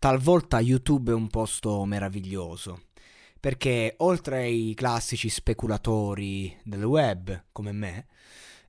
talvolta YouTube è un posto meraviglioso. Perché oltre ai classici speculatori del web, come me,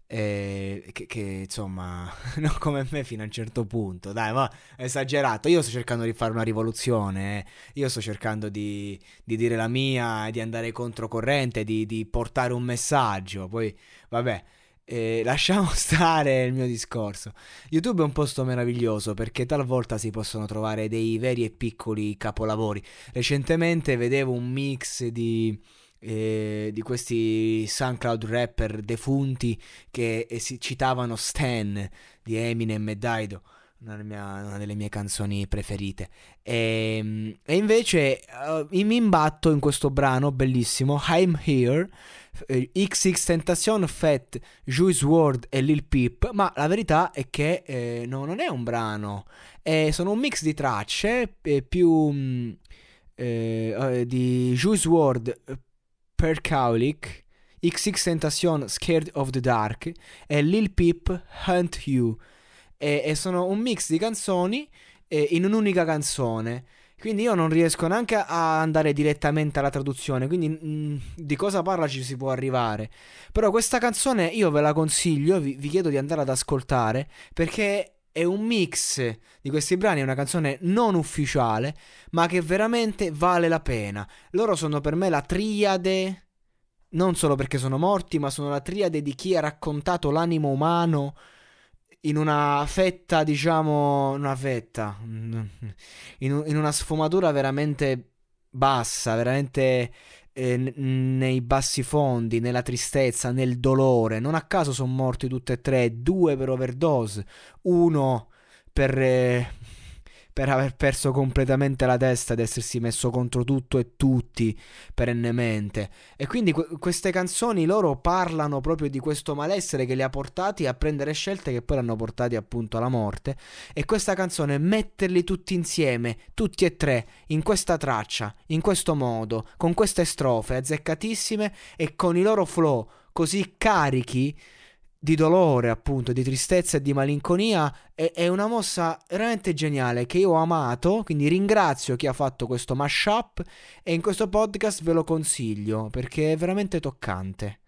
eh, che, che, insomma, non come me fino a un certo punto, dai, ma esagerato. Io sto cercando di fare una rivoluzione, eh. io sto cercando di, di, dire la mia, di andare controcorrente, di, di portare un messaggio. Poi, vabbè, eh, lasciamo stare il mio discorso. YouTube è un posto meraviglioso perché talvolta si possono trovare dei veri e piccoli capolavori. Recentemente vedevo un mix di, eh, di questi SoundCloud rapper defunti che eh, citavano Stan di Eminem e Daido. Una, mia, una, delle mie canzoni preferite. E, ehm, e invece uh, mi imbatto in questo brano bellissimo, I'm Here, XX Tentation, Fat, Juice WRLD e Lil Peep, ma la verità è che eh, no, non è un brano, è, sono un mix di tracce eh, più mm, eh, eh, di Juice WRLD, Per Kaulik, XX Tentation, Scared of the Dark e Lil Peep, Hunt You. E, e sono un mix di canzoni eh, in un'unica canzone. Quindi io non riesco neanche a andare direttamente alla traduzione, quindi mh, di cosa parla ci si può arrivare. Però questa canzone io ve la consiglio, vi, vi chiedo di andare ad ascoltare, perché è un mix di questi brani, è una canzone non ufficiale, ma che veramente vale la pena. Loro sono per me la triade, non solo perché sono morti, ma sono la triade di chi ha raccontato l'animo umano in una fetta, diciamo, una fetta, in, in una sfumatura veramente bassa, veramente eh, nei bassi fondi, nella tristezza, nel dolore. Non a caso sono morti tutti e tre, due per overdose, uno per... Eh, per aver perso completamente la testa ed essersi messo contro tutto e tutti perennemente. E quindi que- queste canzoni loro parlano proprio di questo malessere che li ha portati a prendere scelte che poi l'hanno portati appunto alla morte. E questa canzone, metterli tutti insieme, tutti e tre, in questa traccia, in questo modo, con queste strofe azzeccatissime e con i loro flow così carichi di dolore, appunto, di tristezza e di malinconia, è, è, una mossa veramente geniale che io ho amato, quindi ringrazio chi ha fatto questo mashup e in questo podcast ve lo consiglio perché è veramente toccante.